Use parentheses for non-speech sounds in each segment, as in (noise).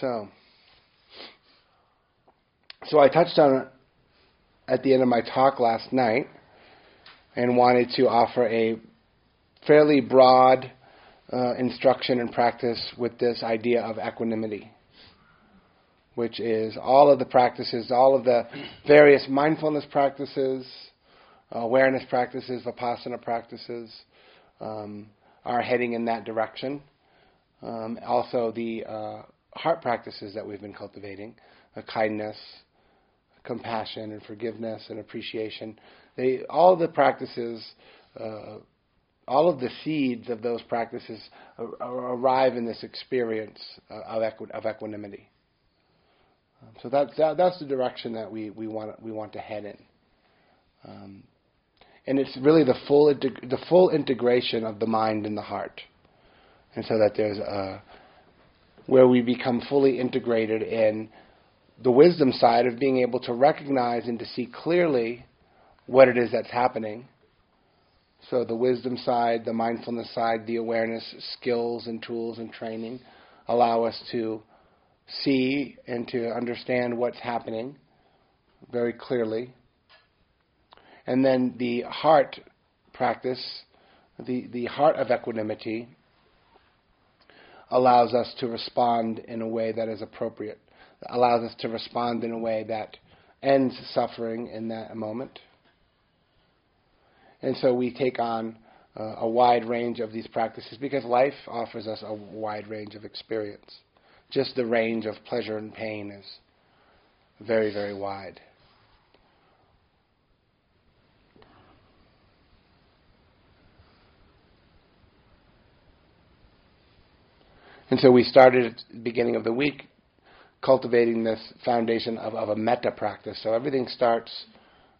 So, so I touched on it at the end of my talk last night and wanted to offer a fairly broad uh, instruction and practice with this idea of equanimity, which is all of the practices, all of the various mindfulness practices, awareness practices, vipassana practices um, are heading in that direction. Um, also, the uh, heart practices that we've been cultivating, kindness, compassion, and forgiveness and appreciation. They all the practices, uh, all of the seeds of those practices arrive in this experience uh, of, equi- of equanimity. Um, so that's that, that's the direction that we, we want we want to head in. Um, and it's really the full integ- the full integration of the mind and the heart, and so that there's a where we become fully integrated in the wisdom side of being able to recognize and to see clearly what it is that's happening. So the wisdom side, the mindfulness side, the awareness skills and tools and training allow us to see and to understand what's happening very clearly and then the heart practice, the, the heart of equanimity, allows us to respond in a way that is appropriate, allows us to respond in a way that ends suffering in that moment. And so we take on uh, a wide range of these practices because life offers us a wide range of experience. Just the range of pleasure and pain is very, very wide. And so we started at the beginning of the week cultivating this foundation of, of a metta practice. So everything starts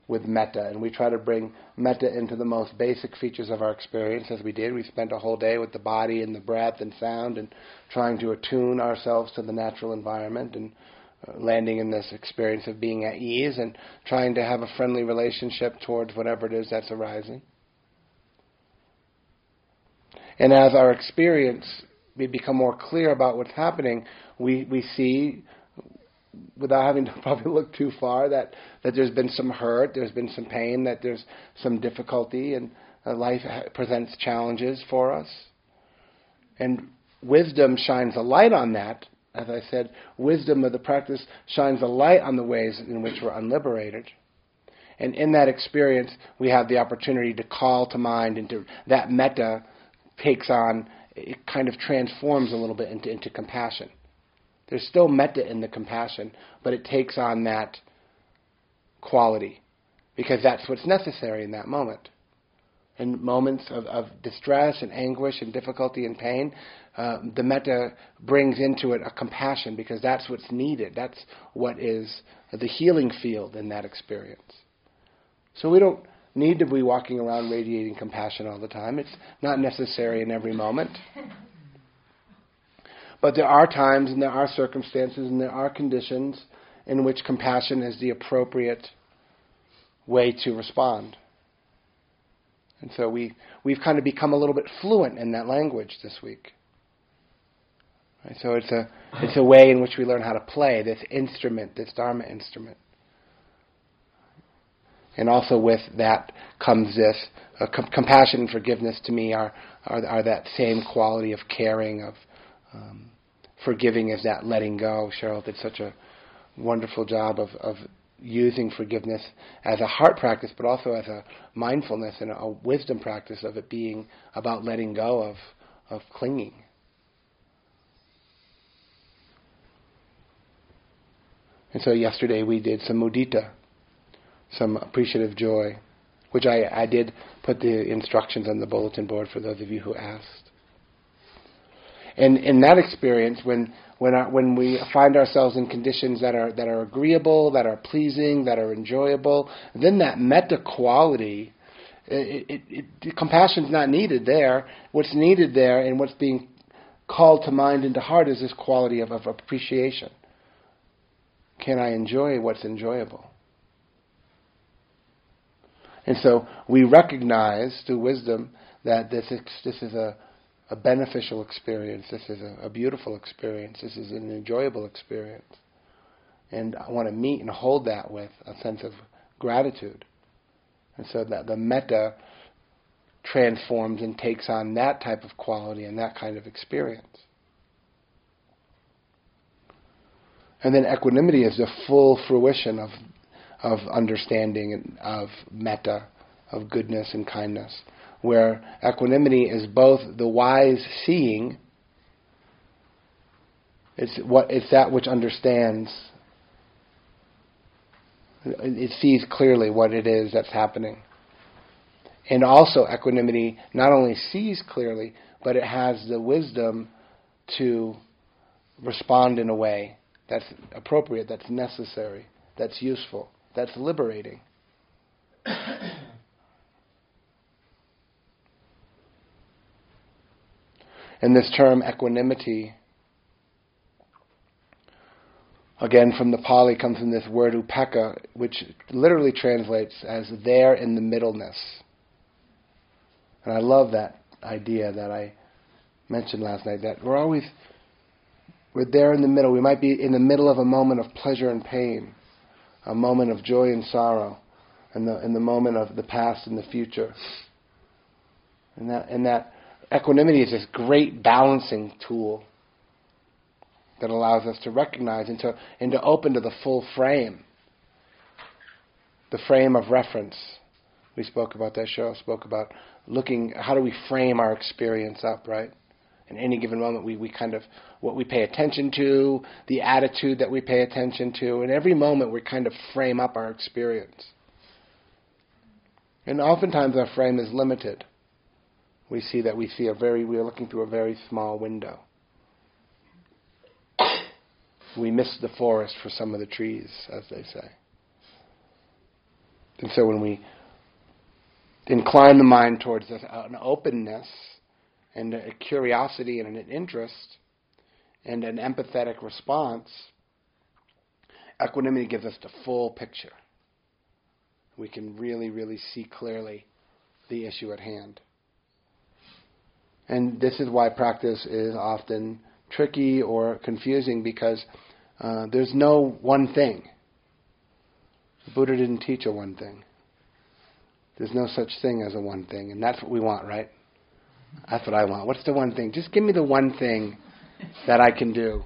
with metta, and we try to bring metta into the most basic features of our experience as we did. We spent a whole day with the body and the breath and sound and trying to attune ourselves to the natural environment and uh, landing in this experience of being at ease and trying to have a friendly relationship towards whatever it is that's arising. And as our experience we become more clear about what's happening, we, we see, without having to (laughs) probably look too far, that, that there's been some hurt, there's been some pain, that there's some difficulty, and uh, life presents challenges for us. And wisdom shines a light on that. As I said, wisdom of the practice shines a light on the ways in which we're unliberated. And in that experience, we have the opportunity to call to mind into that metta takes on it kind of transforms a little bit into, into compassion. There's still metta in the compassion, but it takes on that quality because that's what's necessary in that moment. In moments of, of distress and anguish and difficulty and pain, uh, the metta brings into it a compassion because that's what's needed. That's what is the healing field in that experience. So we don't need to be walking around radiating compassion all the time. It's not necessary in every moment. (laughs) But there are times and there are circumstances and there are conditions in which compassion is the appropriate way to respond. And so we, we've kind of become a little bit fluent in that language this week. Right? So it's a, it's a way in which we learn how to play this instrument, this Dharma instrument. And also with that comes this uh, com- compassion and forgiveness. To me, are, are are that same quality of caring, of um, forgiving, as that letting go. Cheryl did such a wonderful job of of using forgiveness as a heart practice, but also as a mindfulness and a, wisdom practice of it being about letting go of of clinging. And so yesterday we did some mudita, some appreciative joy, which I, I did put the instructions on the bulletin board for those of you who asked. And in that experience, when when our, when we find ourselves in conditions that are that are agreeable, that are pleasing, that are enjoyable, then that metta quality, it, it, it, compassion's not needed there. What's needed there, and what's being called to mind and to heart, is this quality of, of appreciation. Can I enjoy what's enjoyable? And so we recognize through wisdom that this is, this is a, a beneficial experience. This is a, a beautiful experience. This is an enjoyable experience. And I want to meet and hold that with a sense of gratitude. And so that the metta transforms and takes on that type of quality and that kind of experience. And then equanimity is the full fruition of, of understanding of metta, of goodness and kindness, where equanimity is both the wise seeing, it's, what, it's that which understands, it sees clearly what it is that's happening. And also, equanimity not only sees clearly, but it has the wisdom to respond in a way that's appropriate, that's necessary, that's useful, that's liberating. (coughs) and this term equanimity, again from the Pali, comes from this word upekkha, which literally translates as there in the middleness. And I love that idea that I mentioned last night that we're always we're there in the middle. We might be in the middle of a moment of pleasure and pain, a moment of joy and sorrow, and the in the moment of the past and the future. And that and that equanimity is this great balancing tool that allows us to recognize and to, and to open to the full frame, the frame of reference. We spoke about that show, spoke about looking, how do we frame our experience up, right? In any given moment, we, we kind of, what we pay attention to, the attitude that we pay attention to, in every moment we kind of frame up our experience. And oftentimes our frame is limited. We see that we see a very, we are looking through a very small window. We miss the forest for some of the trees, as they say. And so when we incline the mind towards an openness and a curiosity and an interest and an empathetic response, equanimity gives us the full picture. We can really, really see clearly the issue at hand. And this is why practice is often tricky or confusing because uh, there's no one thing. The Buddha didn't teach a one thing. There's no such thing as a one thing, and that's what we want, right? That's what I want. What's the one thing? Just give me the one thing that I can do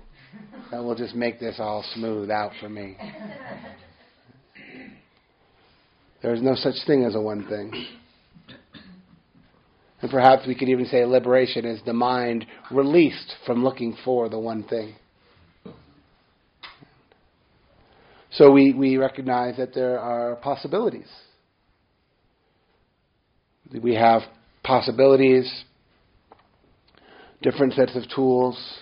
that will just make this all smooth out for me. There's no such thing as a one thing. And perhaps we could even say liberation is the mind released from looking for the one thing. So we, we recognize that there are possibilities we have possibilities, different sets of tools.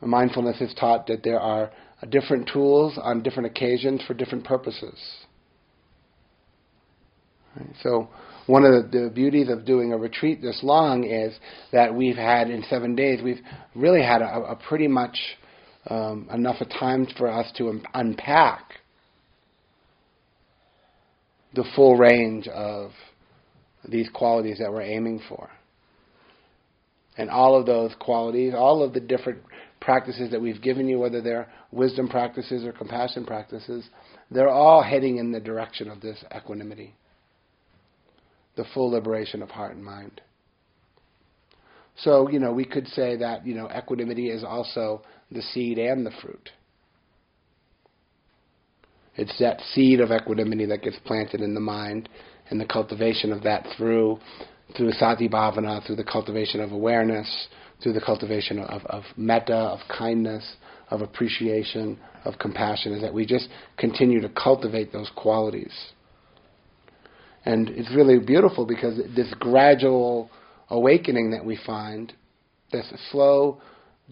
Mindfulness is taught that there are different tools on different occasions for different purposes. So, one of the, the, beauties of doing a retreat this long is that we've had in seven days, we've really had a, a pretty much um, enough of time for us to un- unpack the full range of these qualities that we're aiming for. And all of those qualities, all of the different practices that we've given you, whether they're wisdom practices or compassion practices, they're all heading in the direction of this equanimity, the full liberation of heart and mind. So, you know, we could say that, you know, equanimity is also the seed and the fruit. It's that seed of equanimity that gets planted in the mind and the cultivation of that through through sati bhavana, through the cultivation of awareness, through the cultivation of, of metta, of kindness, of appreciation, of compassion, is that we just continue to cultivate those qualities. And it's really beautiful because this gradual awakening that we find, this slow,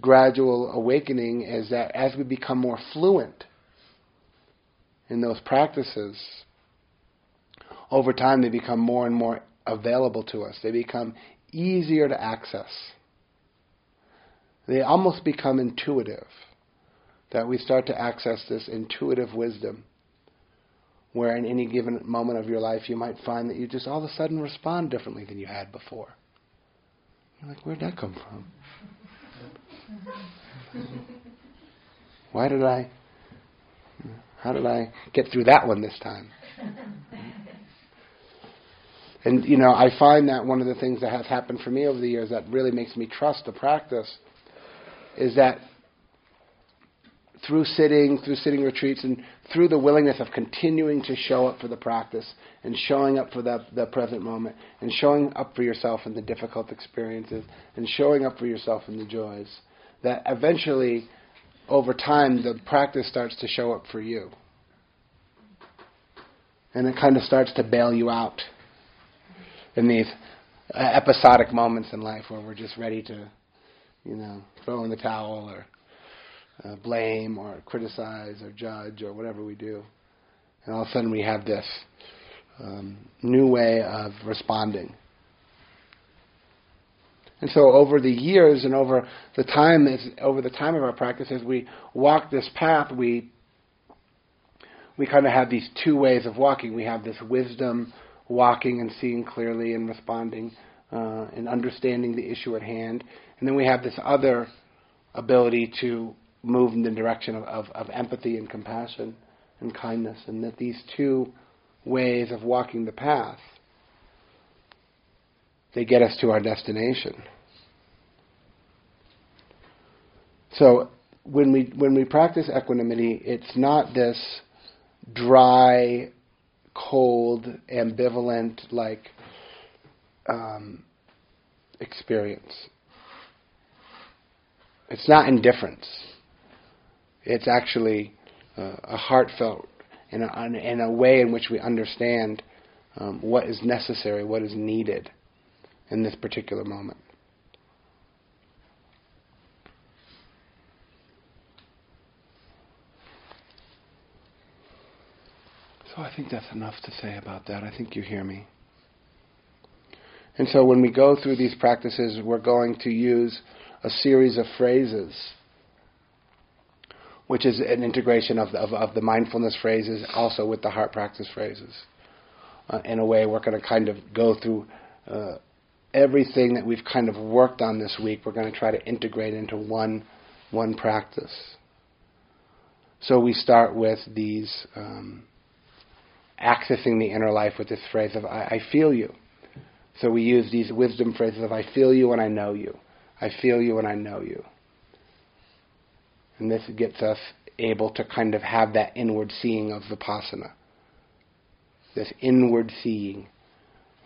gradual awakening, is that as we become more fluent in those practices, over time they become more and more available to us. They become easier to access. They almost become intuitive. That we start to access this intuitive wisdom, where in any given moment of your life you might find that you just all of a sudden respond differently than you had before. You're like, where'd that come from? Why did I? How did I get through that one this time? And you know, I find that one of the things that has happened for me over the years that really makes me trust the practice is that through sitting, through sitting retreats, and through the willingness of continuing to show up for the practice and showing up for the, the present moment and showing up for yourself in the difficult experiences and showing up for yourself in the joys, that eventually, over time, the practice starts to show up for you. And it kind of starts to bail you out in these uh, episodic moments in life where we're just ready to, you know, throw in the towel or uh, blame or criticize or judge or whatever we do. And all of a sudden we have this um, new way of responding. And so over the years and over the time as, over the time of our practice as we walk this path, we we kind of have these two ways of walking. We have this wisdom walking and seeing clearly and responding uh, and understanding the issue at hand. And then we have this other ability to move in the direction of, of, of empathy and compassion and kindness, and that these two ways of walking the path they get us to our destination. So when we when we practice equanimity, it's not this dry, cold, ambivalent like um, experience. It's not indifference. It's actually uh, a heartfelt in a, a way in which we understand um, what is necessary, what is needed in this particular moment. So I think that's enough to say about that. I think you hear me. And so when we go through these practices, we're going to use a series of phrases which is an integration of the, of, of the mindfulness phrases also with the heart practice phrases. Uh, in a way, we're going to kind of go through uh, everything that we've kind of worked on this week. We're going to try to integrate into one one practice. So we start with these um, accessing the inner life with this phrase of I, I feel you. So we use these wisdom phrases of I feel you and I know you. I feel you and I know you. And this gets us able to kind of have that inward seeing of vipassana. This inward seeing.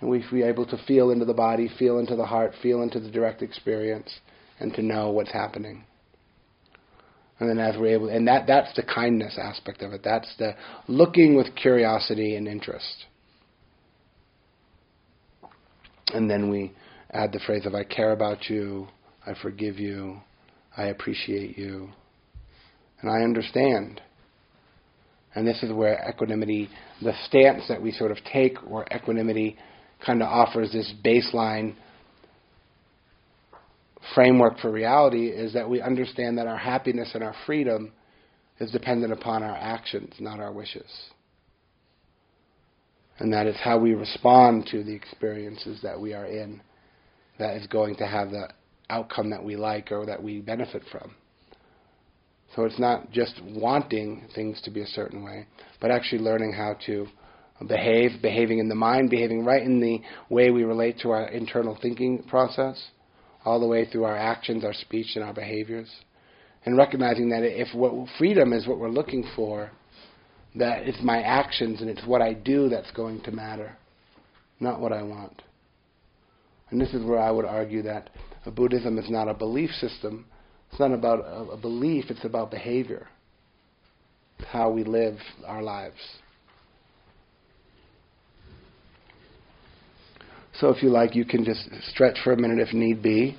And we be able to feel into the body, feel into the heart, feel into the direct experience, and to know what's happening. And then as we're able, and that, that's the kindness aspect of it. That's the looking with curiosity and interest. And then we add the phrase of I care about you, I forgive you, I appreciate you, and I understand. And this is where equanimity, the stance that we sort of take, where equanimity kind of offers this baseline framework for reality, is that we understand that our happiness and our freedom is dependent upon our actions, not our wishes. And that is how we respond to the experiences that we are in that is going to have the outcome that we like or that we benefit from. So it's not just wanting things to be a certain way, but actually learning how to behave, behaving in the mind, behaving right in the way we relate to our internal thinking process, all the way through our actions, our speech, and our behaviors. And recognizing that if what freedom is what we're looking for, that it's my actions and it's what I do that's going to matter, not what I want. And this is where I would argue that Buddhism is not a belief system, it's not about a, a belief, it's about behavior. how we live our lives. So if you like, you can just stretch for a minute if need be.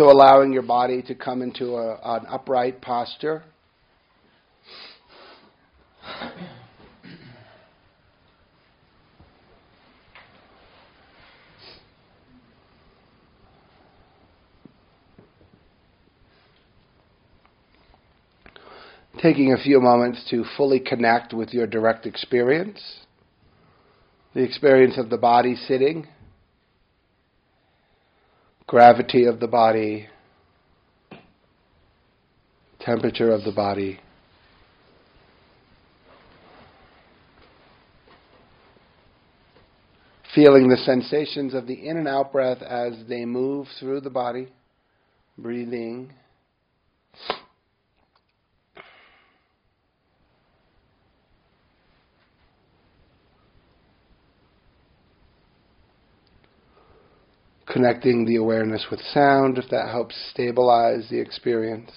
And so allowing your body to come into a, an upright posture. Taking a few moments to fully connect with your direct experience, the experience of the body sitting gravity of the body, temperature of the body. Feeling the sensations of the in and out breath as they move through the body, breathing. Connecting the awareness with sound if that helps stabilize the experience.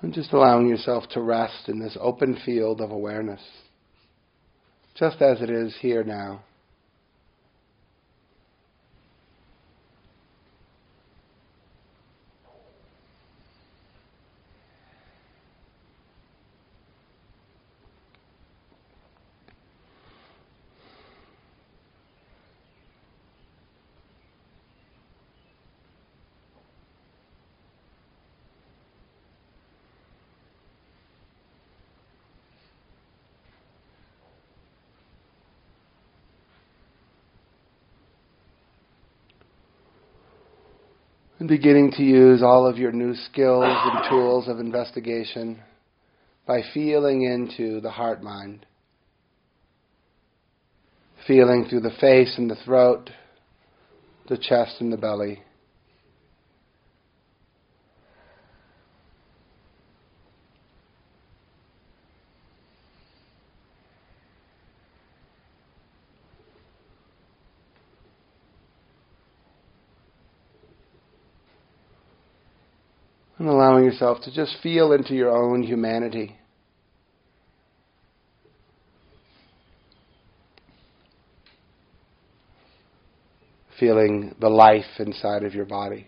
And just allowing yourself to rest in this open field of awareness, just as it is here now. and beginning to use all of your new skills and tools of investigation by feeling into the heart mind. Feeling through the face and the throat, the chest and the belly. And allowing yourself to just feel into your own humanity. Feeling the life inside of your body.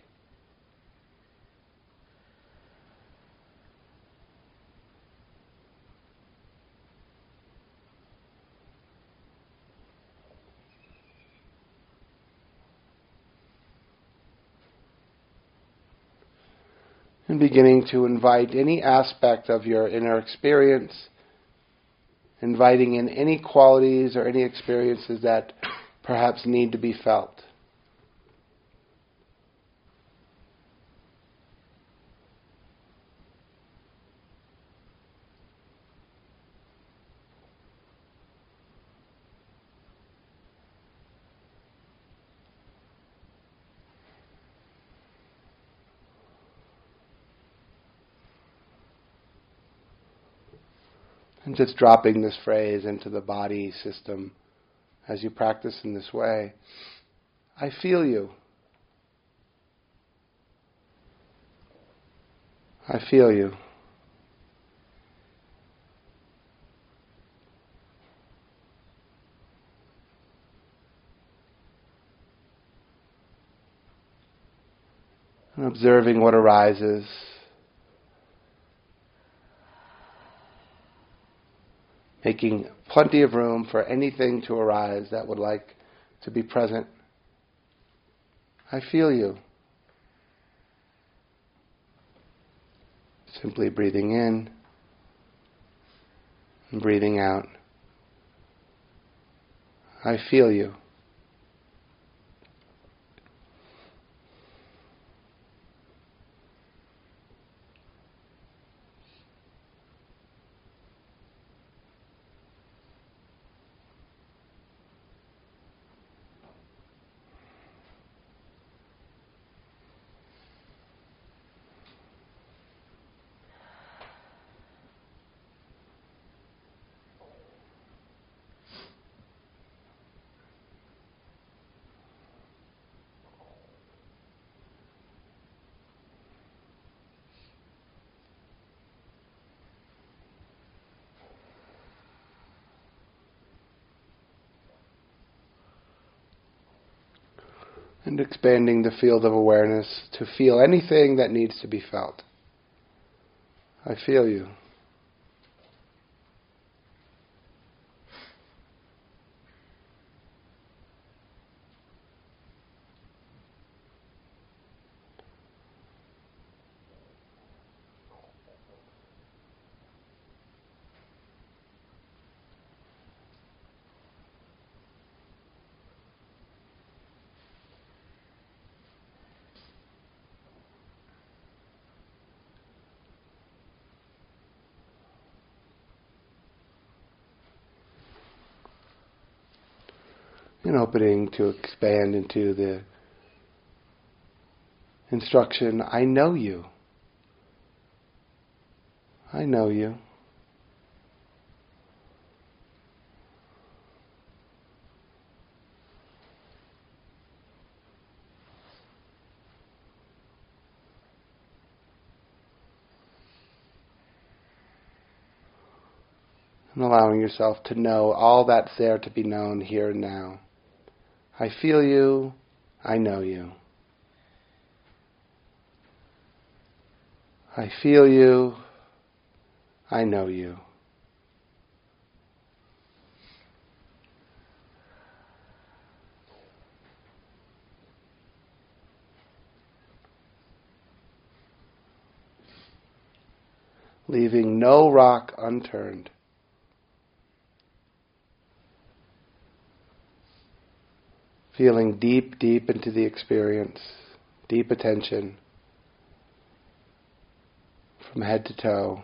And beginning to invite any aspect of your inner experience, inviting in any qualities or any experiences that perhaps need to be felt. And just dropping this phrase into the body system as you practice in this way. I feel you. I feel you. And observing what arises. Making plenty of room for anything to arise that would like to be present. I feel you. Simply breathing in and breathing out. I feel you. And expanding the field of awareness to feel anything that needs to be felt. I feel you. An opening to expand into the instruction I know you. I know you. and allowing yourself to know all that's there to be known here and now. I feel you. I know you. I feel you. I know you. Leaving no rock unturned. Feeling deep, deep into the experience, deep attention from head to toe.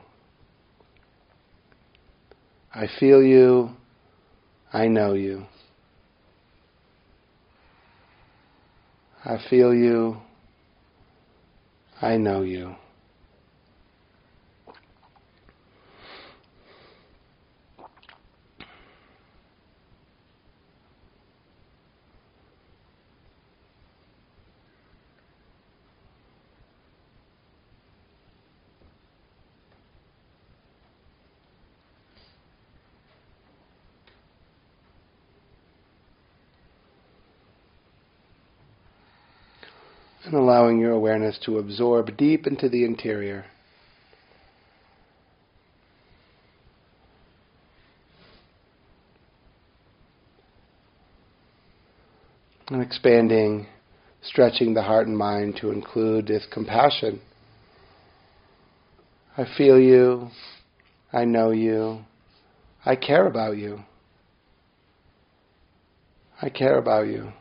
I feel you, I know you. I feel you, I know you. and allowing your awareness to absorb deep into the interior. And expanding, stretching the heart and mind to include this compassion. I feel you. I know you. I care about you. I care about you.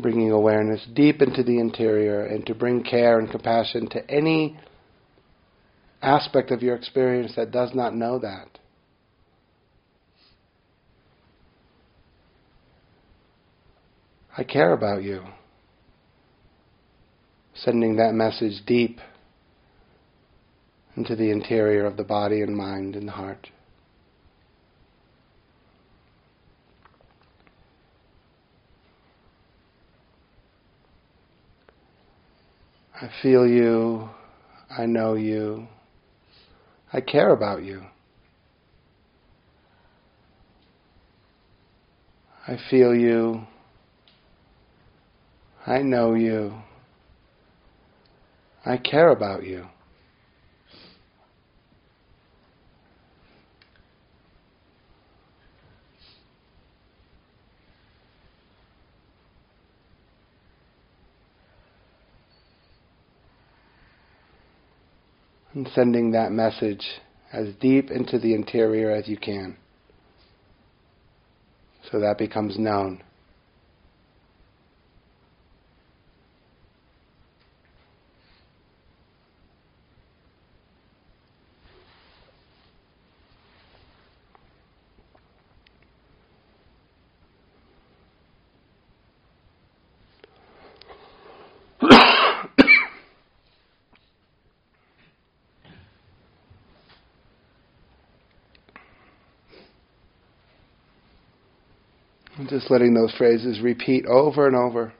Bringing awareness deep into the interior and to bring care and compassion to any aspect of your experience that does not know that. I care about you. Sending that message deep into the interior of the body and mind and heart. I feel you. I know you. I care about you. I feel you. I know you. I care about you. And sending that message as deep into the interior as you can. So that becomes known. Just letting those phrases repeat over and over.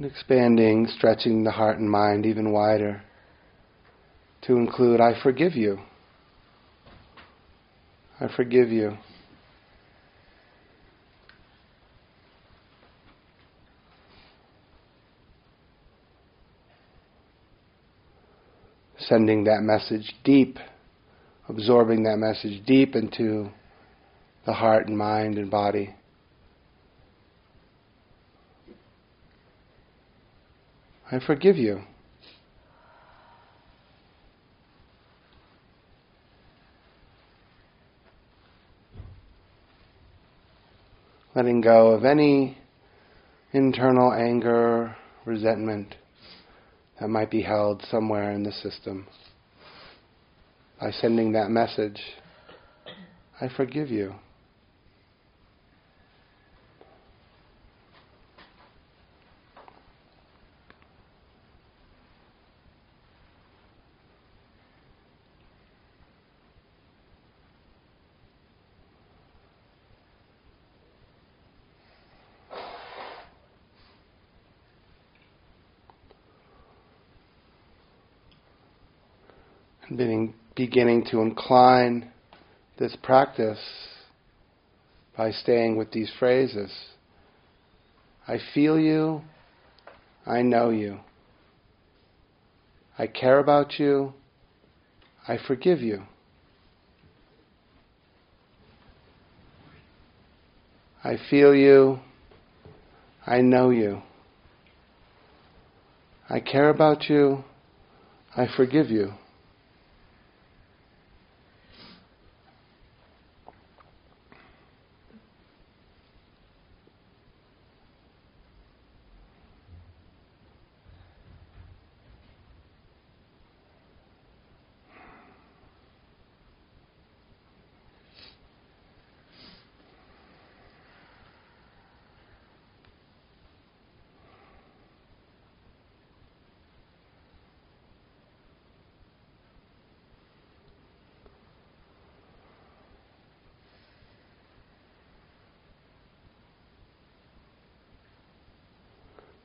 And expanding, stretching the heart and mind even wider to include I forgive you. I forgive you. Sending that message deep, absorbing that message deep into the heart and mind and body. I forgive you. Letting go of any internal anger, resentment that might be held somewhere in the system. By sending that message, I forgive you. Beginning, beginning to incline this practice by staying with these phrases. I feel you. I know you. I care about you. I forgive you. I feel you. I know you. I care about you. I forgive you.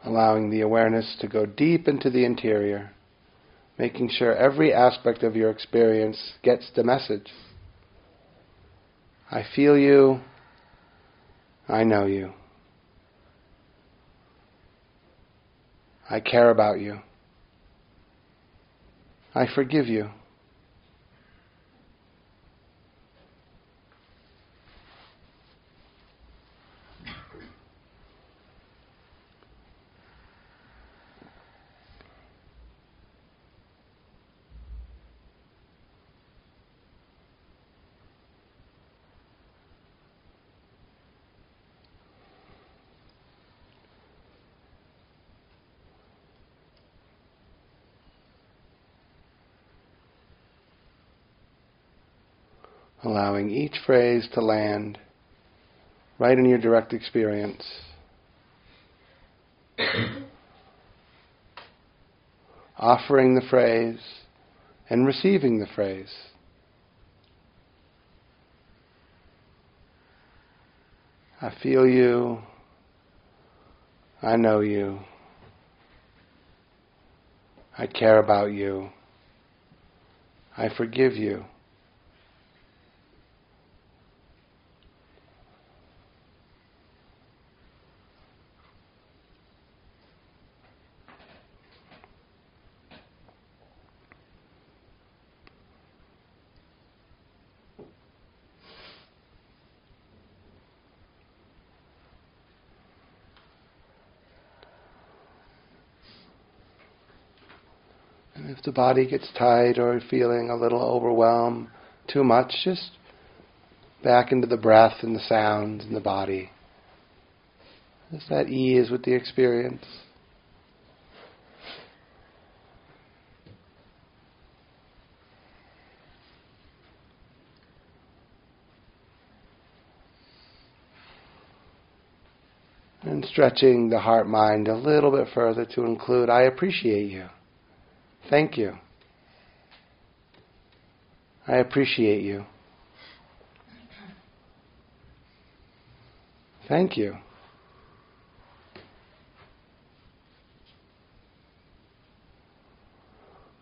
Allowing the awareness to go deep into the interior, making sure every aspect of your experience gets the message. I feel you. I know you. I care about you. I forgive you. Allowing each phrase to land right in your direct experience. (coughs) Offering the phrase and receiving the phrase. I feel you. I know you. I care about you. I forgive you. If the body gets tight or feeling a little overwhelmed, too much, just back into the breath and the sounds and the body. Just that ease with the experience. And stretching the heart mind a little bit further to include I appreciate you. Thank you. I appreciate you. Thank you.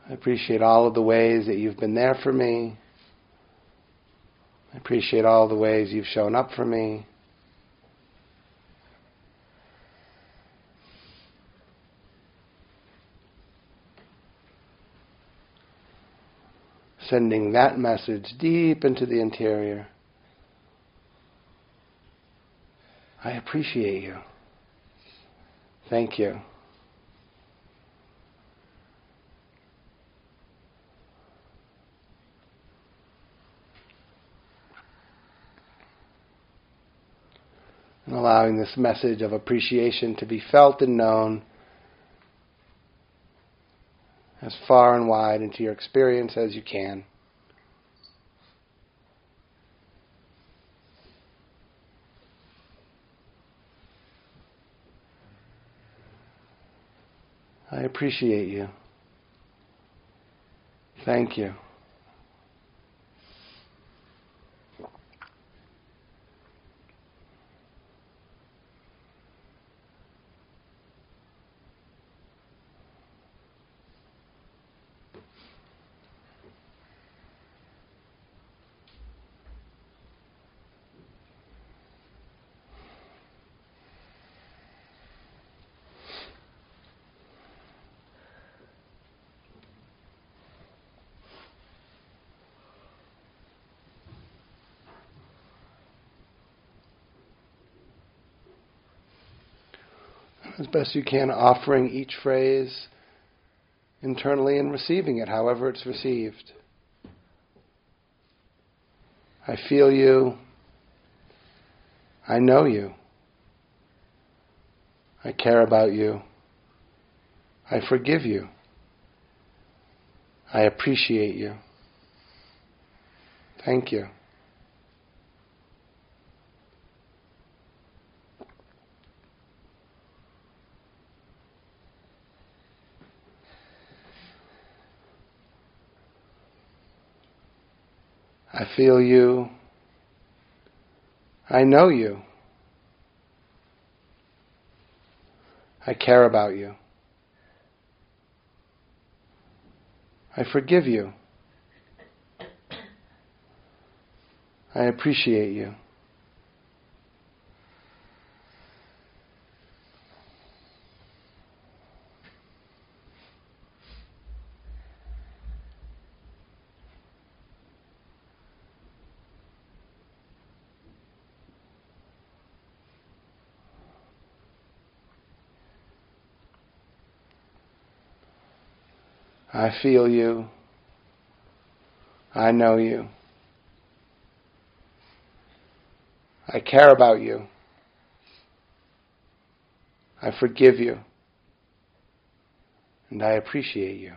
I appreciate all of the ways that you've been there for me. I appreciate all the ways you've shown up for me. Sending that message deep into the interior. I appreciate you. Thank you. And allowing this message of appreciation to be felt and known as far and wide into your experience as you can. I appreciate you. Thank you. As best you can, offering each phrase internally and receiving it however it's received. I feel you. I know you. I care about you. I forgive you. I appreciate you. Thank you. I feel you. I know you. I care about you. I forgive you. I appreciate you. I feel you. I know you. I care about you. I forgive you. And I appreciate you.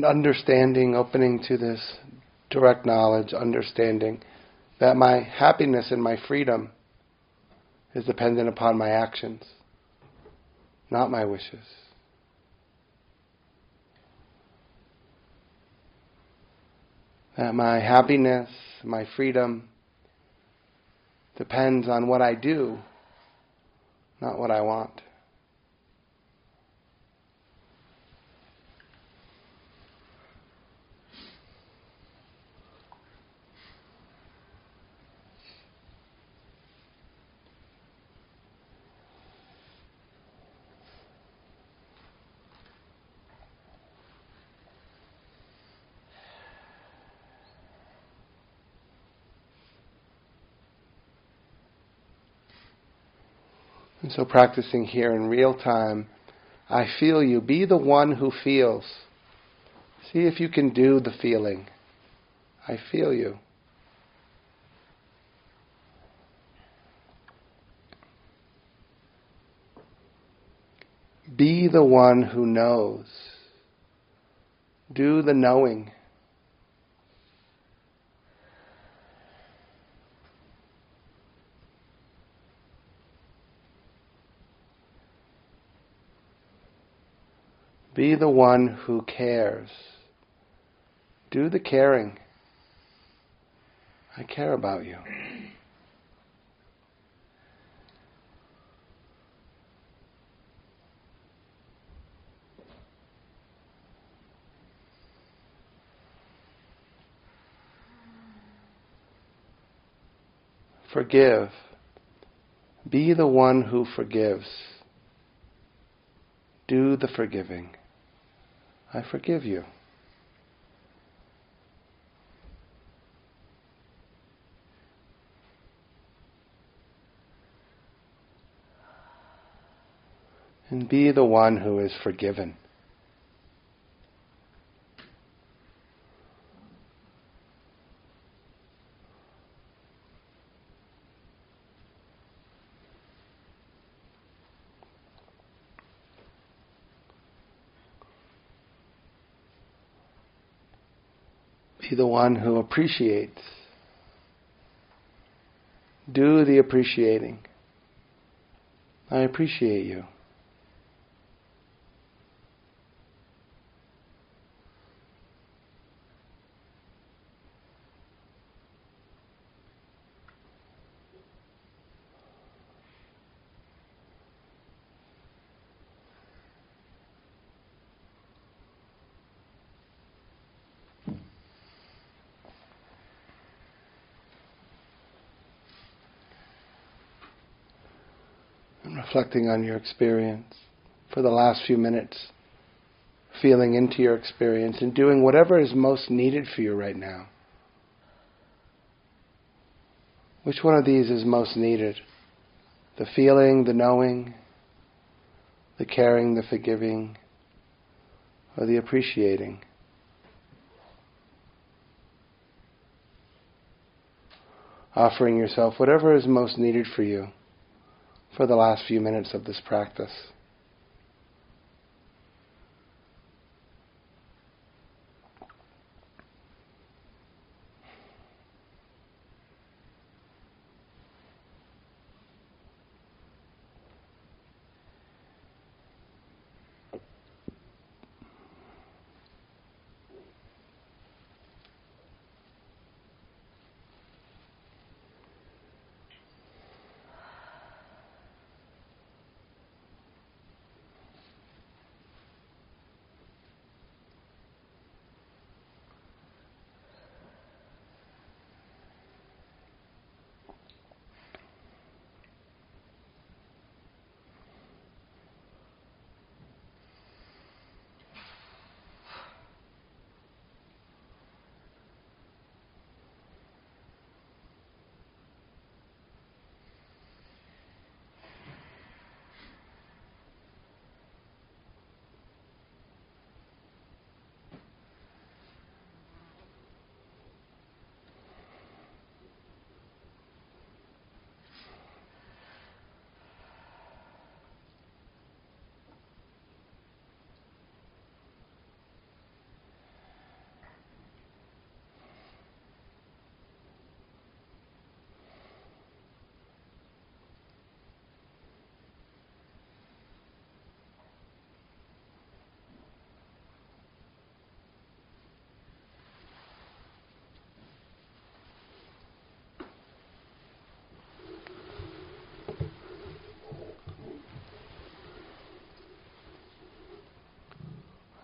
And understanding, opening to this direct knowledge, understanding that my happiness and my freedom is dependent upon my actions, not my wishes. That my happiness, my freedom depends on what I do, not what I want. And so practicing here in real time, I feel you. Be the one who feels. See if you can do the feeling. I feel you. Be the one who knows. Do the knowing. Be the one who cares. Do the caring. I care about you. Forgive. Be the one who forgives. Do the forgiving. I forgive you. And be the one who is forgiven. Be the one who appreciates. Do the appreciating. I appreciate you. Reflecting on your experience for the last few minutes, feeling into your experience and doing whatever is most needed for you right now. Which one of these is most needed? The feeling, the knowing, the caring, the forgiving, or the appreciating? Offering yourself whatever is most needed for you for the last few minutes of this practice.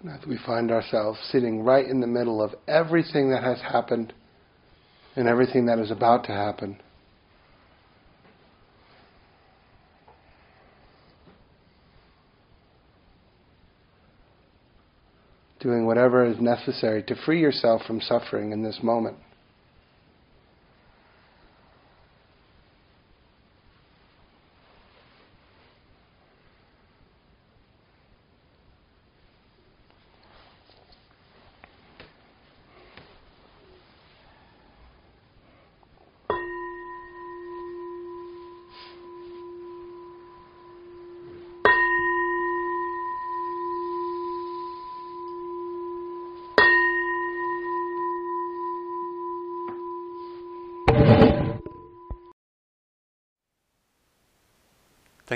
As we find ourselves sitting right in the middle of everything that has happened and everything that is about to happen. Doing whatever is necessary to free yourself from suffering in this moment.